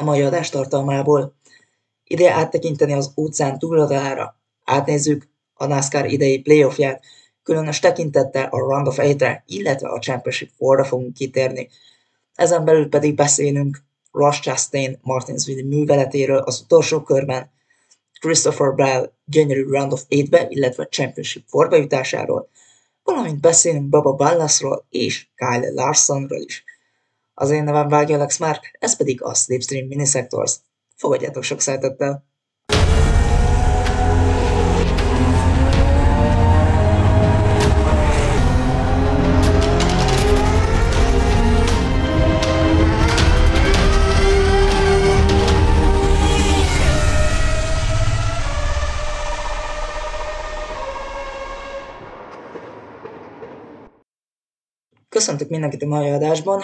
a mai adás tartalmából. Ide áttekinteni az óceán túloldalára, átnézzük a NASCAR idei playoffját, különös tekintettel a Round of Eight-re, illetve a Championship 4 fogunk kitérni. Ezen belül pedig beszélünk Ross Chastain Martinsville műveletéről az utolsó körben, Christopher Bell gyönyörű Round of 8-be, illetve Championship 4 jutásáról, valamint beszélünk Baba Ballasról és Kyle Larsonról is. Az én nevem Vágya Alex Mark, ez pedig a Slipstream Minisectors. Fogadjátok sok szeretettel! Köszöntök mindenkit a mai adásban.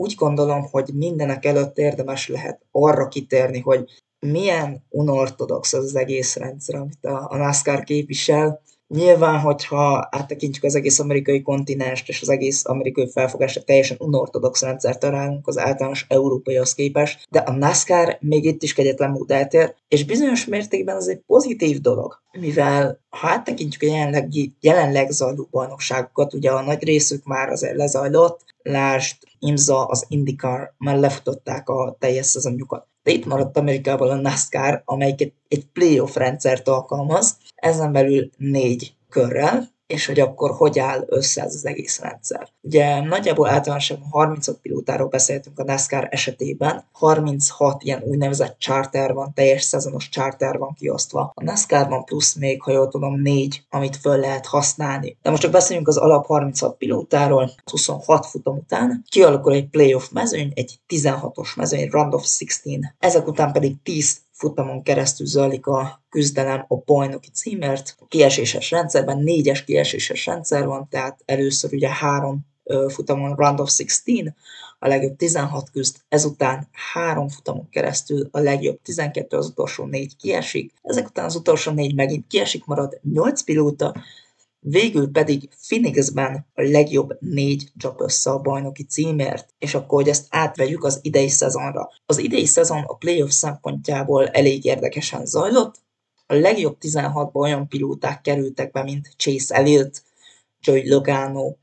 Úgy gondolom, hogy mindenek előtt érdemes lehet arra kitérni, hogy milyen unortodox az, az egész rendszer, amit a, a NASCAR képvisel. Nyilván, hogyha áttekintjük az egész amerikai kontinenst és az egész amerikai felfogásra teljesen unortodox rendszer találunk az általános európaihoz képest, de a NASCAR még itt is kegyetlen mód eltér, és bizonyos mértékben ez egy pozitív dolog, mivel ha áttekintjük a jelenleg, jelenleg zajló bajnokságokat, ugye a nagy részük már azért lezajlott, lásd, IMSA, az IndyCar már lefutották a teljes szezonjukat. De itt maradt Amerikában a NASCAR, amelyik egy, playoff rendszert alkalmaz, ezen belül négy körrel, és hogy akkor hogy áll össze ez az egész rendszer. Ugye nagyjából általánosan 36 pilótáról beszéltünk a NASCAR esetében, 36 ilyen úgynevezett charter van, teljes szezonos charter van kiosztva. A NASCAR-ban plusz még, ha jól tudom, négy, amit föl lehet használni. De most csak beszéljünk az alap 36 pilótáról, 26 futam után kialakul egy playoff mezőny, egy 16-os mezőny, round of 16. Ezek után pedig 10 futamon keresztül zajlik a küzdelem a bajnoki címért. A kieséses rendszerben négyes kieséses rendszer van, tehát először ugye három futamon round of 16, a legjobb 16 küzd, ezután három futamon keresztül a legjobb 12, az utolsó négy kiesik, ezek után az utolsó négy megint kiesik, marad 8 pilóta, Végül pedig Phoenixben a legjobb négy csap össze a bajnoki címért, és akkor, hogy ezt átvegyük az idei szezonra. Az idei szezon a playoff szempontjából elég érdekesen zajlott, a legjobb 16-ban olyan pilóták kerültek be, mint Chase Elliott, Joey Logano,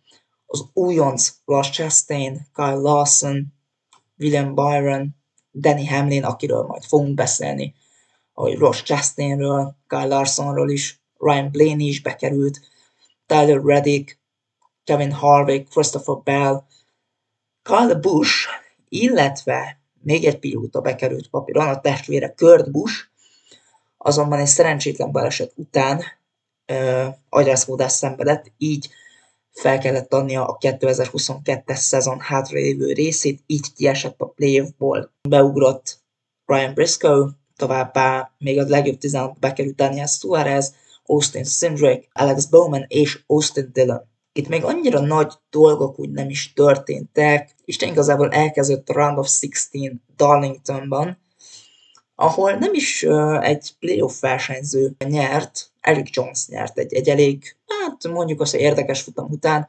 az újonc Ross Chastain, Kyle Lawson, William Byron, Danny Hamlin, akiről majd fogunk beszélni, ahogy Ross Chastainről, Kyle Larsonról is, Ryan Blaney is bekerült, Tyler Reddick, Kevin Harvick, Christopher Bell, Kyle Busch, illetve még egy pilóta bekerült papíron, a testvére Kurt Busch, azonban egy szerencsétlen baleset után uh, agyászkódás szenvedett, így fel kellett adnia a 2022-es szezon hátralévő részét, így kiesett a playoffból. Beugrott Ryan Briscoe, továbbá még a legjobb 16 bekerült Daniel Suarez, Austin Cindric, Alex Bowman és Austin Dillon. Itt még annyira nagy dolgok úgy nem is történtek. Isten igazából elkezdett a Round of 16 Darlingtonban, ahol nem is uh, egy playoff versenyző nyert, Eric Jones nyert egy, egy elég, hát mondjuk azt, hogy érdekes futam után.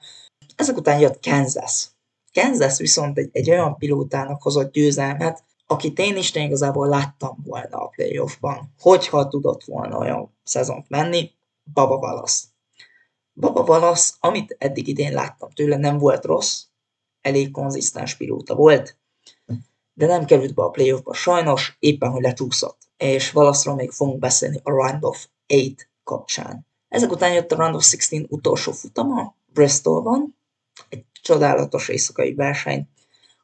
Ezek után jött Kansas. Kansas viszont egy, egy olyan pilótának hozott győzelmet, akit én Isten igazából láttam volna a playoffban, hogyha tudott volna olyan szezont menni, Baba Valasz. Baba Valasz, amit eddig idén láttam tőle, nem volt rossz, elég konzisztens pilóta volt, de nem került be a playoffba sajnos, éppen hogy lecsúszott. És Valaszról még fogunk beszélni a Round of 8 kapcsán. Ezek után jött a Round of 16 utolsó futama, Bristolban, egy csodálatos éjszakai verseny,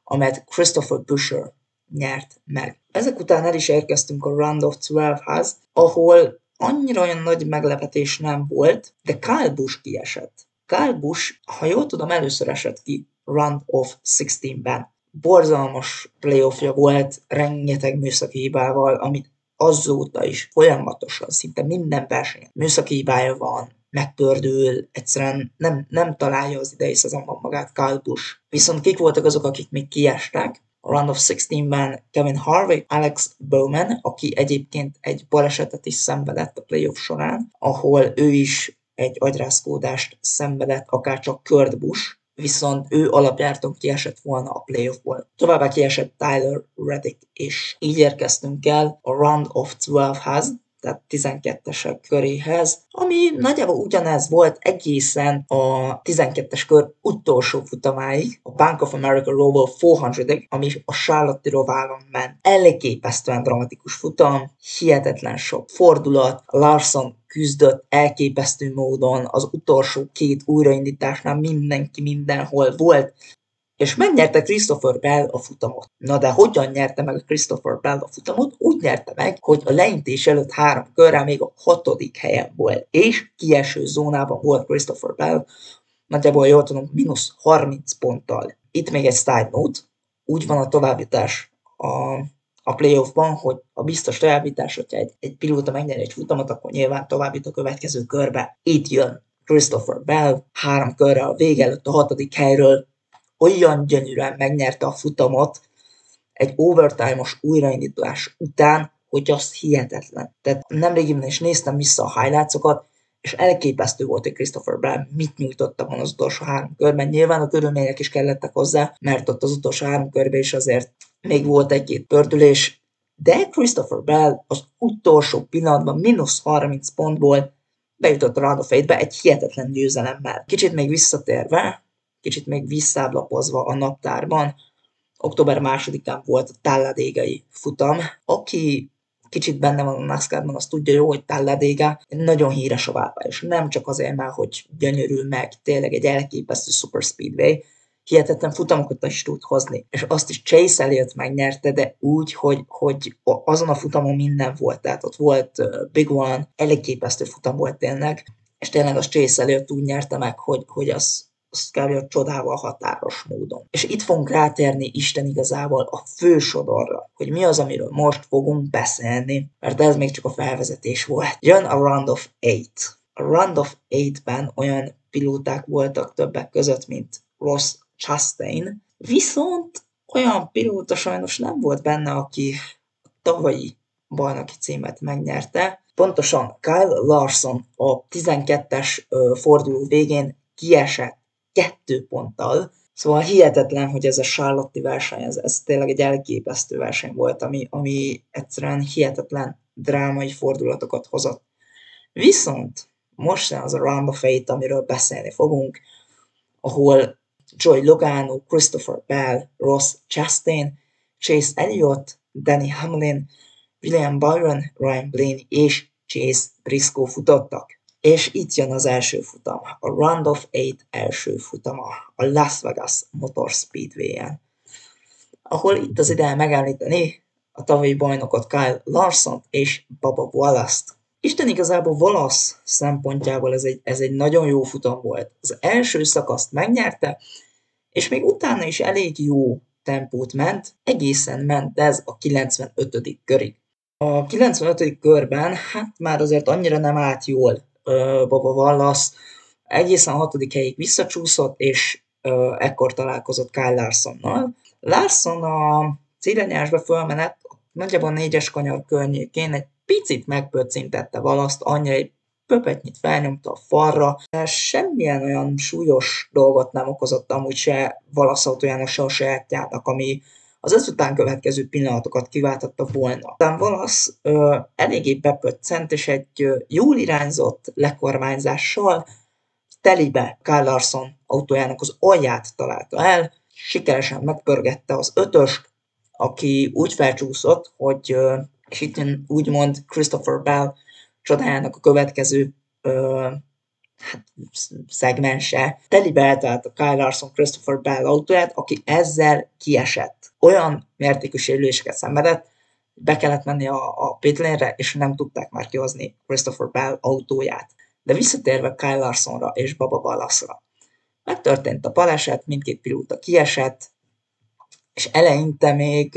amelyet Christopher Busher nyert meg. Ezek után el is érkeztünk a Round of 12-hez, ahol annyira olyan nagy meglepetés nem volt, de Kyle Busch kiesett. Kyle Busch, ha jól tudom, először esett ki Round of 16-ben. Borzalmas playoffja volt, rengeteg műszaki hibával, amit azóta is folyamatosan, szinte minden versenyen műszaki hibája van, megpördül, egyszerűen nem, nem találja az idei szezonban magát Kyle Busch. Viszont kik voltak azok, akik még kiestek? Round of 16-ben Kevin Harvick, Alex Bowman, aki egyébként egy balesetet is szenvedett a playoff során, ahol ő is egy agyrázkódást szenvedett, akár csak Kurt Busch, viszont ő alapjárton kiesett volna a playoffból. Továbbá kiesett Tyler Reddick, és így érkeztünk el a Round of 12-hez, tehát 12-esek köréhez, ami nagyjából ugyanez volt egészen a 12-es kör utolsó futamáig, a Bank of America Roval 400-ig, ami a Charlotte Roválon ment. Elképesztően dramatikus futam, hihetetlen sok fordulat, Larson küzdött elképesztő módon, az utolsó két újraindításnál mindenki mindenhol volt, és megnyerte Christopher Bell a futamot. Na de hogyan nyerte meg Christopher Bell a futamot? Úgy nyerte meg, hogy a leintés előtt három körrel még a hatodik helyen volt, és kieső zónában volt Christopher Bell, nagyjából jól tudom, mínusz 30 ponttal. Itt még egy side note, úgy van a továbbítás a, a playoffban, hogy a biztos továbbítás, hogyha egy, egy pilóta megnyeri egy futamot, akkor nyilván továbbít a következő körbe. Itt jön Christopher Bell, három körrel a vége előtt a hatodik helyről, olyan gyönyörűen megnyerte a futamot egy overtime-os újraindítás után, hogy az hihetetlen. Tehát nemrégiben is néztem vissza a highlightsokat, és elképesztő volt, hogy Christopher Brown mit nyújtott abban az utolsó három körben. Nyilván a körülmények is kellettek hozzá, mert ott az utolsó három körben is azért még volt egy-két pördülés, de Christopher Bell az utolsó pillanatban mínusz 30 pontból bejutott a Round of be egy hihetetlen győzelemmel. Kicsit még visszatérve, kicsit még visszáblapozva a naptárban, október másodikán volt a Talladégai futam. Aki kicsit benne van a NASCAR-ban, azt tudja jó, hogy Talladega nagyon híres a válpálya, és nem csak azért, mert hogy gyönyörű meg, tényleg egy elképesztő super speedway, hihetetlen futamokat is tud hozni. És azt is Chase Elliott megnyerte, de úgy, hogy, hogy azon a futamon minden volt. Tehát ott volt Big One, elképesztő futam volt tényleg, és tényleg az Chase Elliott úgy nyerte meg, hogy, hogy az azt kb. csodával határos módon. És itt fogunk rátérni Isten igazából a fő sodorra, hogy mi az, amiről most fogunk beszélni, mert ez még csak a felvezetés volt. Jön a Round of Eight. A Round of Eight-ben olyan pilóták voltak többek között, mint Ross Chastain, viszont olyan pilóta sajnos nem volt benne, aki a tavalyi bajnoki címet megnyerte. Pontosan Kyle Larson a 12-es forduló végén kiesett kettő ponttal. Szóval hihetetlen, hogy ez a Charlotte verseny, ez, ez tényleg egy elképesztő verseny volt, ami, ami egyszerűen hihetetlen drámai fordulatokat hozott. Viszont most az a Round of Fate, amiről beszélni fogunk, ahol Joy Logano, Christopher Bell, Ross Chastain, Chase Elliott, Danny Hamlin, William Byron, Ryan Blaney és Chase Briscoe futottak. És itt jön az első futam, a Round of Eight első futama, a Las Vegas Motor Speedway-en, ahol itt az ideje megállítani a tavalyi bajnokot Kyle Larson és Baba Wallace-t. Isten igazából Wallace szempontjából ez egy, ez egy nagyon jó futam volt. Az első szakaszt megnyerte, és még utána is elég jó tempót ment, egészen ment ez a 95. körig. A 95. körben hát már azért annyira nem állt jól Baba Wallace egészen a hatodik helyig visszacsúszott, és ekkor találkozott Kyle Larsonnal. Larson a célanyásba fölmenet nagyjából négyes kanyar környékén egy picit megpöccintette valaszt, annyira egy pöpetnyit felnyomta a falra, de semmilyen olyan súlyos dolgot nem okozott amúgy se Valasz autójának, se a sajátjának, ami az ezután következő pillanatokat kiváltotta volna. Aztán Valasz ö, eléggé bepöccent, és egy ö, jól irányzott lekormányzással telibe Kyle Larson autójának az alját találta el, sikeresen megpörgette az ötöst, aki úgy felcsúszott, hogy, ö, és itt úgymond Christopher Bell csodájának a következő ö, szegmense, telibe eltalált a Kyle Larson Christopher Bell autóját, aki ezzel kiesett olyan mértékű sérüléseket szenvedett, be kellett menni a, a pitlénre, és nem tudták már kihozni Christopher Bell autóját. De visszatérve Kyle Larsonra és Baba Ballaszra. Megtörtént a baleset, mindkét pilóta kiesett, és eleinte még,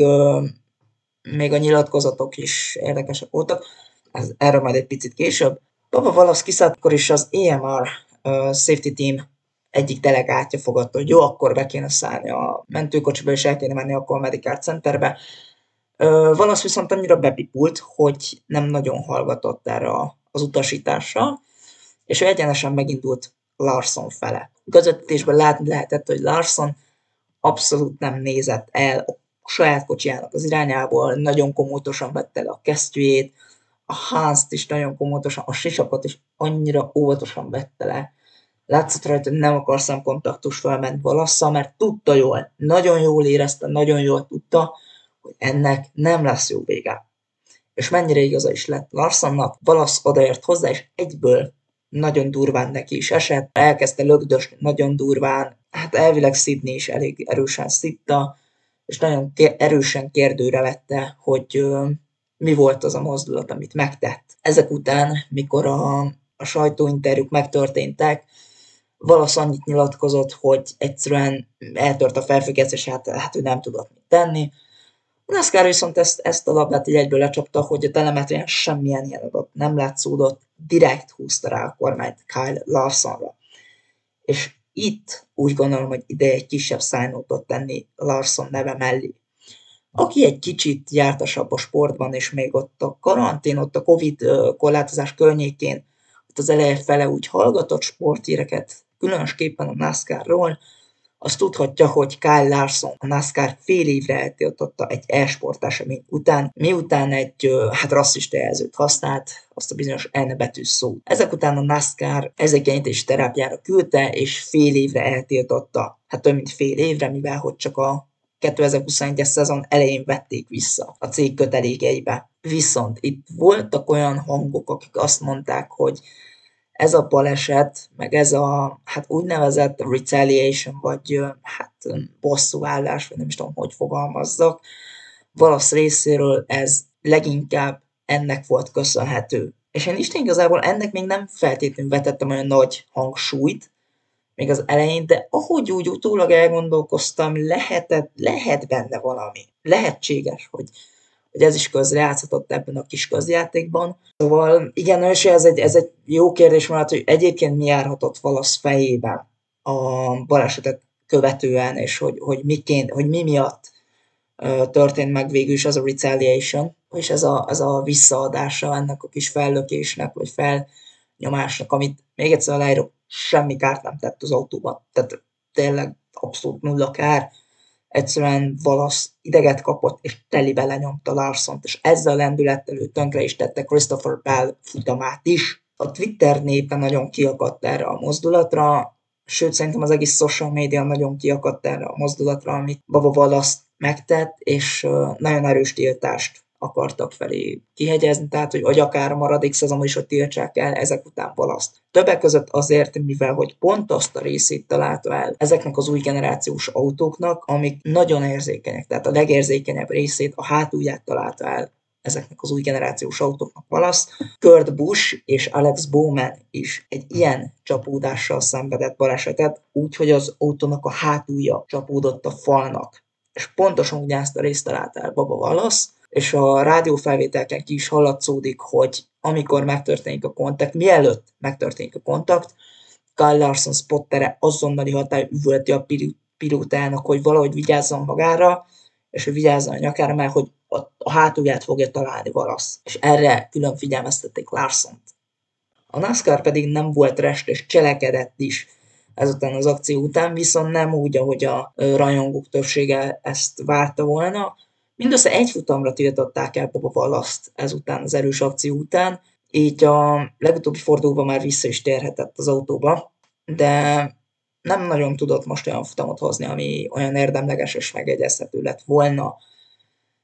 még a nyilatkozatok is érdekesek voltak, ez, erről majd egy picit később. Baba kiszállt, akkor is az EMR uh, Safety Team egyik delegátja fogadta, hogy jó, akkor be kéne szállni a mentőkocsiba, és el kéne menni a Medical Centerbe. Valasz viszont annyira bepipult, hogy nem nagyon hallgatott erre az utasításra, és ő egyenesen megindult Larson fele. Közvetítésben látni lehetett, hogy Larson abszolút nem nézett el a saját kocsijának az irányából, nagyon komótosan vette le a kesztyűjét, a Hans-t is nagyon komótosan, a sisakot is annyira óvatosan vette le. Látszott rajta, hogy nem akar szemkontaktus felment valasszal, mert tudta jól, nagyon jól érezte, nagyon jól tudta, hogy ennek nem lesz jó vége. És mennyire igaza is lett Larsonnak, Valasz odaért hozzá, és egyből nagyon durván neki is esett, elkezdte lögdösni nagyon durván, hát elvileg Sydney is elég erősen szitta, és nagyon erősen kérdőre vette, hogy mi volt az a mozdulat, amit megtett. Ezek után, mikor a, a sajtóinterjúk megtörténtek, valasz annyit nyilatkozott, hogy egyszerűen eltört a felfüggesztés, hát, hát ő nem tudott mit tenni. NASCAR viszont ezt, ezt a labdát így egyből lecsapta, hogy a telemetrián semmilyen ilyen adat nem látszódott, direkt húzta rá a kormányt Kyle Larsonra. És itt úgy gondolom, hogy ide egy kisebb szájnótot tenni Larson neve mellé. Aki egy kicsit jártasabb a sportban, és még ott a karantén, ott a Covid korlátozás környékén, ott az eleje fele úgy hallgatott sportíreket, különösképpen a NASCAR-ról, azt tudhatja, hogy Kyle Larson a NASCAR fél évre eltiltotta egy e-sport esemény után, miután egy hát rasszista jelzőt használt, azt a bizonyos N betű szót. Ezek után a NASCAR ezekényítés terápiára küldte, és fél évre eltiltotta. Hát több mint fél évre, mivel hogy csak a 2021-es szezon elején vették vissza a cég kötelékeibe. Viszont itt voltak olyan hangok, akik azt mondták, hogy ez a baleset, meg ez a hát úgynevezett retaliation, vagy hát bosszúállás, vagy nem is tudom, hogy fogalmazzak, valasz részéről ez leginkább ennek volt köszönhető. És én Isten igazából ennek még nem feltétlenül vetettem olyan nagy hangsúlyt, még az elején, de ahogy úgy utólag elgondolkoztam, lehetett, lehet benne valami. Lehetséges, hogy hogy ez is közrejátszhatott ebben a kis közjátékban. Szóval igen, és ez egy, ez egy jó kérdés, mert hogy egyébként mi járhatott valasz fejében a balesetet követően, és hogy, hogy, miként, hogy mi miatt történt meg végül is az a retaliation, és ez a, ez a visszaadása ennek a kis fellökésnek, vagy felnyomásnak, amit még egyszer aláírok, semmi kárt nem tett az autóban. Tehát tényleg abszolút nulla kár egyszerűen valasz ideget kapott, és telibe lenyomta Larsont, és ezzel a lendülettel ő tönkre is tette Christopher Bell futamát is. A Twitter népe nagyon kiakadt erre a mozdulatra, sőt szerintem az egész social media nagyon kiakadt erre a mozdulatra, amit Baba Wallace megtett, és nagyon erős tiltást akartak felé kihegyezni, tehát hogy, vagy akár a maradék szezon is, hogy tiltsák el ezek után valaszt. Többek között azért, mivel hogy pont azt a részét találta el ezeknek az új generációs autóknak, amik nagyon érzékenyek, tehát a legérzékenyebb részét, a hátulját találta el ezeknek az új generációs autóknak valasz. Kurt Busch és Alex Bowman is egy ilyen csapódással szenvedett balesetet, úgyhogy az autónak a hátulja csapódott a falnak. És pontosan ugyanezt a részt találta el Baba Wallace, és a rádiófelvételken ki is hallatszódik, hogy amikor megtörténik a kontakt, mielőtt megtörténik a kontakt, Kyle Larson spottere azonnali hatály üvölti a pilótának, hogy valahogy vigyázzon magára, és hogy vigyázzon a nyakára, mert hogy a, a hátulját fogja találni valasz. És erre külön figyelmeztették Larson-t. A NASCAR pedig nem volt rest, és cselekedett is ezután az akció után, viszont nem úgy, ahogy a rajongók többsége ezt várta volna, Mindössze egy futamra tiltották el Boba Vallaszt ezután, az erős akció után, így a legutóbbi fordulóban már vissza is térhetett az autóba, de nem nagyon tudott most olyan futamot hozni, ami olyan érdemleges és megegyezhető lett volna,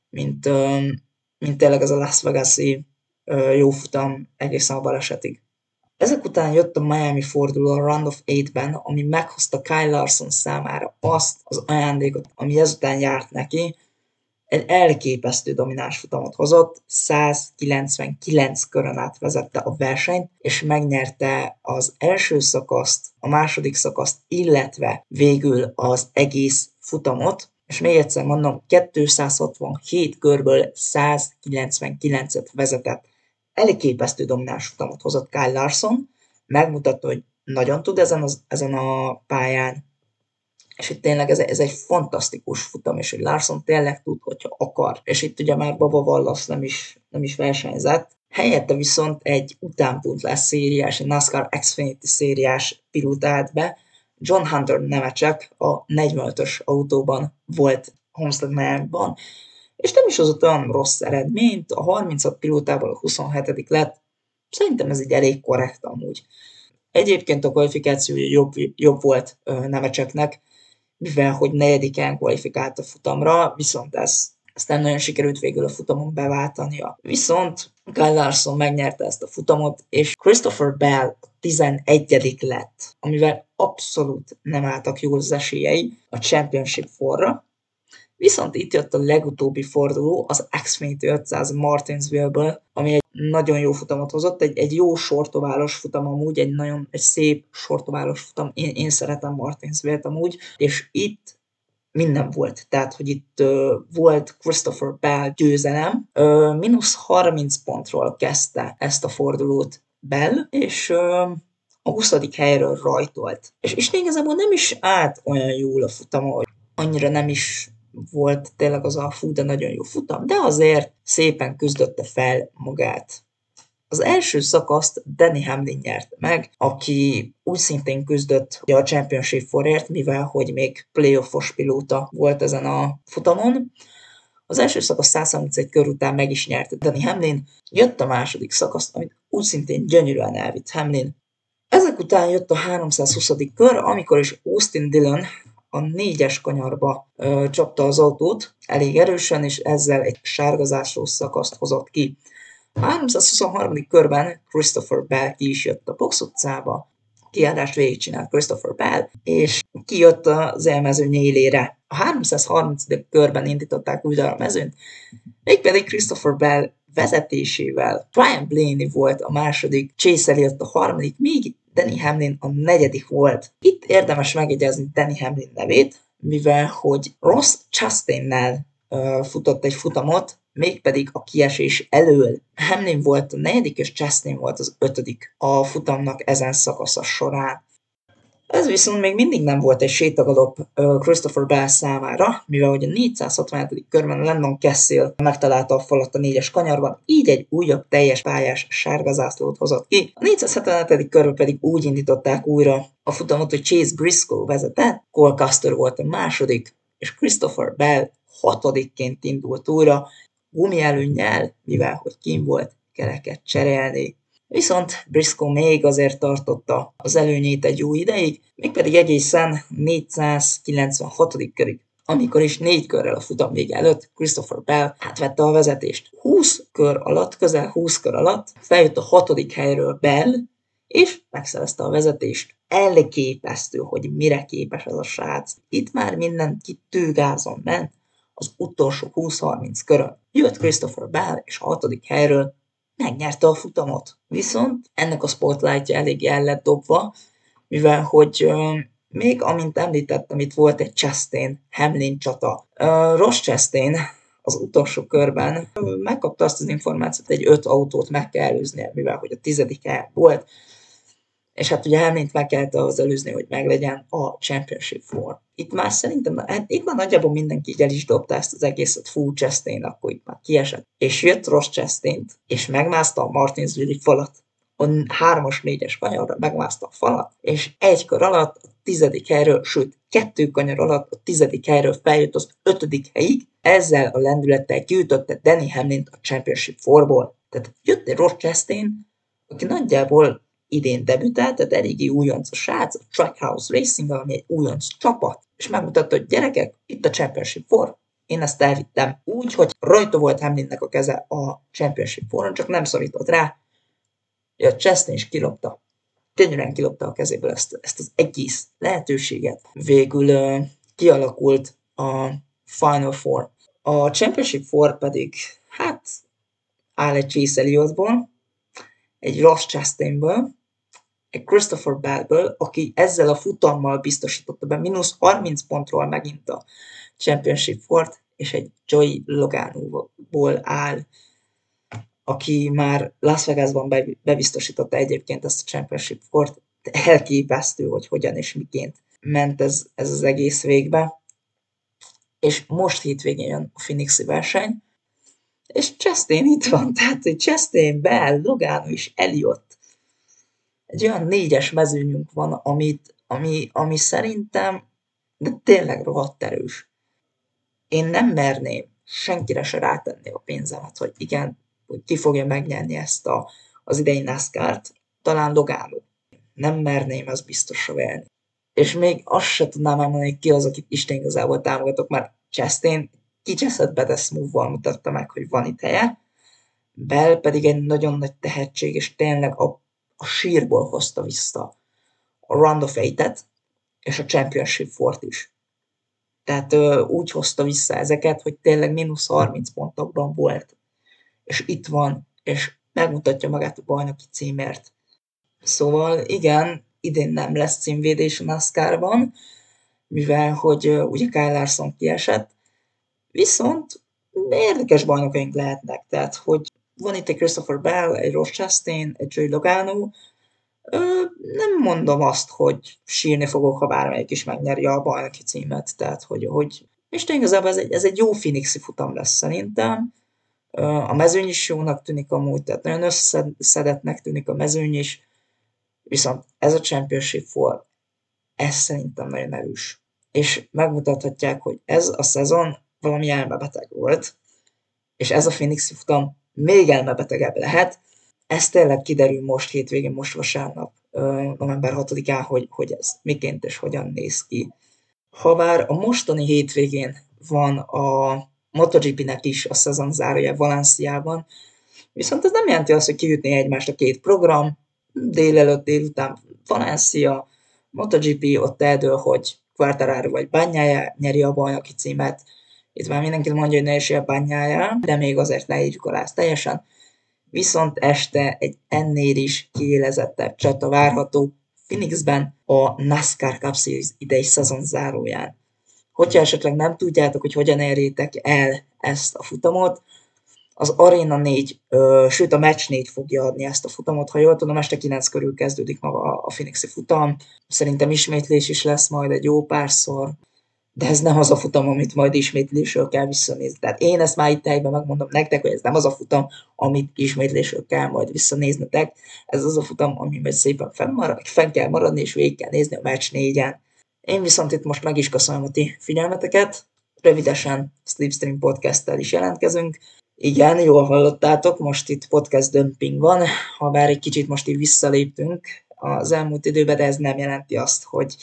mint, mint tényleg ez a Las Vegas-i jó futam egészen a balesetig. Ezek után jött a Miami forduló a Round of Eight-ben, ami meghozta Kyle Larson számára azt az ajándékot, ami ezután járt neki, egy elképesztő domináns futamot hozott, 199 körön át vezette a versenyt, és megnyerte az első szakaszt, a második szakaszt, illetve végül az egész futamot, és még egyszer mondom, 267 körből 199-et vezetett. Elképesztő domináns futamot hozott Kyle Larson, megmutatta, hogy nagyon tud ezen, az, ezen a pályán, és itt tényleg ez, ez egy fantasztikus futam, és hogy Larson tényleg tud, hogyha akar. És itt ugye már Baba Wallace nem is, nem is versenyzett, Helyette viszont egy utánpótlás szériás, egy NASCAR Xfinity szériás pilótát be, John Hunter Nemecek a 45-ös autóban volt Homestead Miami-ban, és nem is hozott olyan rossz eredményt, a 36 pilótából a 27 lett, szerintem ez egy elég korrekt amúgy. Egyébként a kvalifikáció jobb, jobb volt Nemecseknek, mivel hogy negyediken kvalifikált a futamra, viszont ez nem nagyon sikerült végül a futamon beváltania. Viszont Guy Larson megnyerte ezt a futamot, és Christopher Bell 11 lett, amivel abszolút nem álltak jól az esélyei a Championship forra. Viszont itt jött a legutóbbi forduló, az Xfinity 500 Martinsville-ből, ami egy nagyon jó futamot hozott, egy, egy jó sortoválos futam amúgy, egy nagyon egy szép sortoválos futam, én, én szeretem Martinsville-t amúgy, és itt minden volt. Tehát, hogy itt uh, volt Christopher Bell győzelem, uh, mínusz 30 pontról kezdte ezt a fordulót Bell, és uh, a 20. helyről rajtolt. És, és igazából nem is állt olyan jól a futam, hogy annyira nem is volt tényleg az a fú, de nagyon jó futam, de azért szépen küzdötte fel magát. Az első szakaszt Danny Hamlin nyerte meg, aki úgy szintén küzdött a Championship forért, mivel hogy még playoffos pilóta volt ezen a futamon. Az első szakasz 131 kör után meg is nyerte Danny Hamlin, jött a második szakasz, amit úgy szintén gyönyörűen elvitt Hamlin. Ezek után jött a 320. kör, amikor is Austin Dillon a négyes kanyarba ö, csapta az autót elég erősen, és ezzel egy sárgazásos szakaszt hozott ki. A 323. körben Christopher Bell ki is jött a box utcába, kiadást végigcsinált Christopher Bell, és kijött az elmező nyélére. A 330. körben indították újra a mezőn, mégpedig Christopher Bell vezetésével Brian Blaney volt a második, Chase Elliott a harmadik, míg Danny Hamlin a negyedik volt. Itt érdemes megjegyezni Danny Hamlin nevét, mivel hogy Ross Chastain-nel uh, futott egy futamot, mégpedig a kiesés elől. Hamlin volt a negyedik, és Chastain volt az ötödik a futamnak ezen szakasza során. Ez viszont még mindig nem volt egy sétagalop Christopher Bell számára, mivel hogy a 467. körben Lennon Kessel megtalálta a falat a négyes kanyarban, így egy újabb teljes pályás sárga zászlót hozott ki. A 477. körben pedig úgy indították újra a futamot, hogy Chase Briscoe vezetett, Cole Custer volt a második, és Christopher Bell hatodikként indult újra, gumi előnnyel, mivel hogy kim volt, kereket cserélni. Viszont Briscoe még azért tartotta az előnyét egy jó ideig, mégpedig egészen 496. körig, amikor is négy körrel a futam vége előtt Christopher Bell átvette a vezetést. 20 kör alatt, közel 20 kör alatt feljött a hatodik helyről Bell, és megszerezte a vezetést. Elképesztő, hogy mire képes ez a srác. Itt már minden kitűgázon ment az utolsó 20-30 körön. Jött Christopher Bell, és a hatodik helyről megnyerte a futamot. Viszont ennek a spotlightja elég el lett dobva, mivel hogy még amint említettem, itt volt egy Chastain Hamlin csata. Ross Chastain az utolsó körben megkapta azt az információt, hogy egy öt autót meg kell előznie, mivel hogy a tizedike volt, és hát ugye Hamlint meg kellett az előzni, hogy meglegyen a Championship Four. Itt már szerintem, hát itt már nagyjából mindenki el is dobta ezt az egészet full Chastain, akkor itt már kiesett. És jött Ross chastain és megmászta a Martinsville falat. A hármas, négyes kanyarra megmászta a falat, és egy kör alatt a tizedik helyről, sőt, kettő kanyar alatt a tizedik helyről feljött az ötödik helyig, ezzel a lendülettel gyűjtötte Danny Hamlin a Championship Fourból. Tehát jött egy Ross Chastain, aki nagyjából idén debütált, tehát eléggé újonc a srác, a Trackhouse Racing, ami egy újonc csapat, és megmutatta, hogy gyerekek, itt a Championship for, én ezt elvittem úgy, hogy rajta volt Hamlinnek a keze a Championship foron, csak nem szorított rá, a Chesney is kilopta. Gyönyörűen kilopta a kezéből ezt, ezt az egész lehetőséget. Végül uh, kialakult a Final Four. A Championship Four pedig, hát, áll egy Chase Elliottból, egy Ross Chastainből, Christopher Bellből, aki ezzel a futammal biztosította be mínusz 30 pontról megint a Championship Fort, és egy Joey Logano-ból áll, aki már Las Vegasban bebiztosította egyébként ezt a Championship Fort, elképesztő, hogy hogyan és miként ment ez, ez az egész végbe. És most hétvégén jön a Phoenixi verseny, És Chastain itt van, tehát hogy Chastain, Bell, Logano és Elliot. Egy olyan négyes mezőnyünk van, amit, ami, ami szerintem de tényleg rohadt erős. Én nem merném senkire se rátenni a pénzemet, hogy igen, hogy ki fogja megnyerni ezt a, az idei NASCAR-t, talán Logano. Nem merném ezt biztosra venni. És még azt se tudnám elmondani, ki az, akit Isten igazából támogatok, mert Chastain kicseszett Bedes move mutatta meg, hogy van itt helye, Bell pedig egy nagyon nagy tehetség, és tényleg a, a sírból hozta vissza a Round of Eight-et, és a Championship Fort is. Tehát ö, úgy hozta vissza ezeket, hogy tényleg mínusz 30 pontokban volt. És itt van, és megmutatja magát a bajnoki címért. Szóval igen, idén nem lesz címvédés a NASCAR-ban, mivel hogy uh, ugye Kyle Larson kiesett, viszont érdekes bajnokaink lehetnek, tehát hogy van itt egy Christopher Bell, egy Ross Chastain, egy Joey Logano, Ö, nem mondom azt, hogy sírni fogok, ha bármelyik is megnyeri a bajnoki címet, tehát hogy, hogy és igazából ez egy, ez egy jó Phoenixi futam lesz szerintem. Ö, a mezőny is jónak tűnik amúgy, tehát nagyon összedetnek tűnik a mezőny is, viszont ez a Championship for, ez szerintem nagyon erős. És megmutathatják, hogy ez a szezon valami elmebeteg volt, és ez a Phoenixi futam még elmebetegebb lehet, ez tényleg kiderül most hétvégén, most vasárnap, november 6-án, hogy, hogy ez miként és hogyan néz ki. Habár a mostani hétvégén van a MotoGP-nek is a szezon zárója Valenciában, viszont ez nem jelenti azt, hogy kiütné egymást a két program, délelőtt, délután Valencia, MotoGP ott eldől, hogy Quartararo vagy Bányája nyeri a bajnoki címet. Itt már mindenki mondja, hogy ne is a Bányája, de még azért ne írjuk alá ezt teljesen viszont este egy ennél is kiélezettebb csata várható Phoenixben a NASCAR Cup Series idei szezon záróján. Hogyha esetleg nem tudjátok, hogy hogyan érjétek el ezt a futamot, az Arena 4, ö, sőt a Match 4 fogja adni ezt a futamot. Ha jól tudom, este 9 körül kezdődik maga a Phoenixi futam. Szerintem ismétlés is lesz majd egy jó párszor de ez nem az a futam, amit majd ismétlésről kell visszanézni. Tehát én ezt már itt helyben megmondom nektek, hogy ez nem az a futam, amit ismétlésről kell majd visszanéznetek. Ez az a futam, ami majd szépen fennmarad, fenn kell maradni, és végig kell nézni a meccs négyen. Én viszont itt most meg is köszönöm a ti figyelmeteket. Rövidesen Slipstream podcast is jelentkezünk. Igen, jól hallottátok, most itt podcast dömping van, ha bár egy kicsit most így visszaléptünk az elmúlt időben, de ez nem jelenti azt, hogy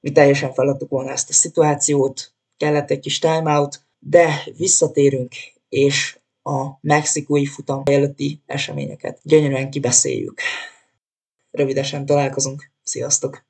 mi teljesen feladtuk volna ezt a szituációt, kellett egy kis timeout, de visszatérünk, és a mexikói futam előtti eseményeket gyönyörűen kibeszéljük. Rövidesen találkozunk. Sziasztok!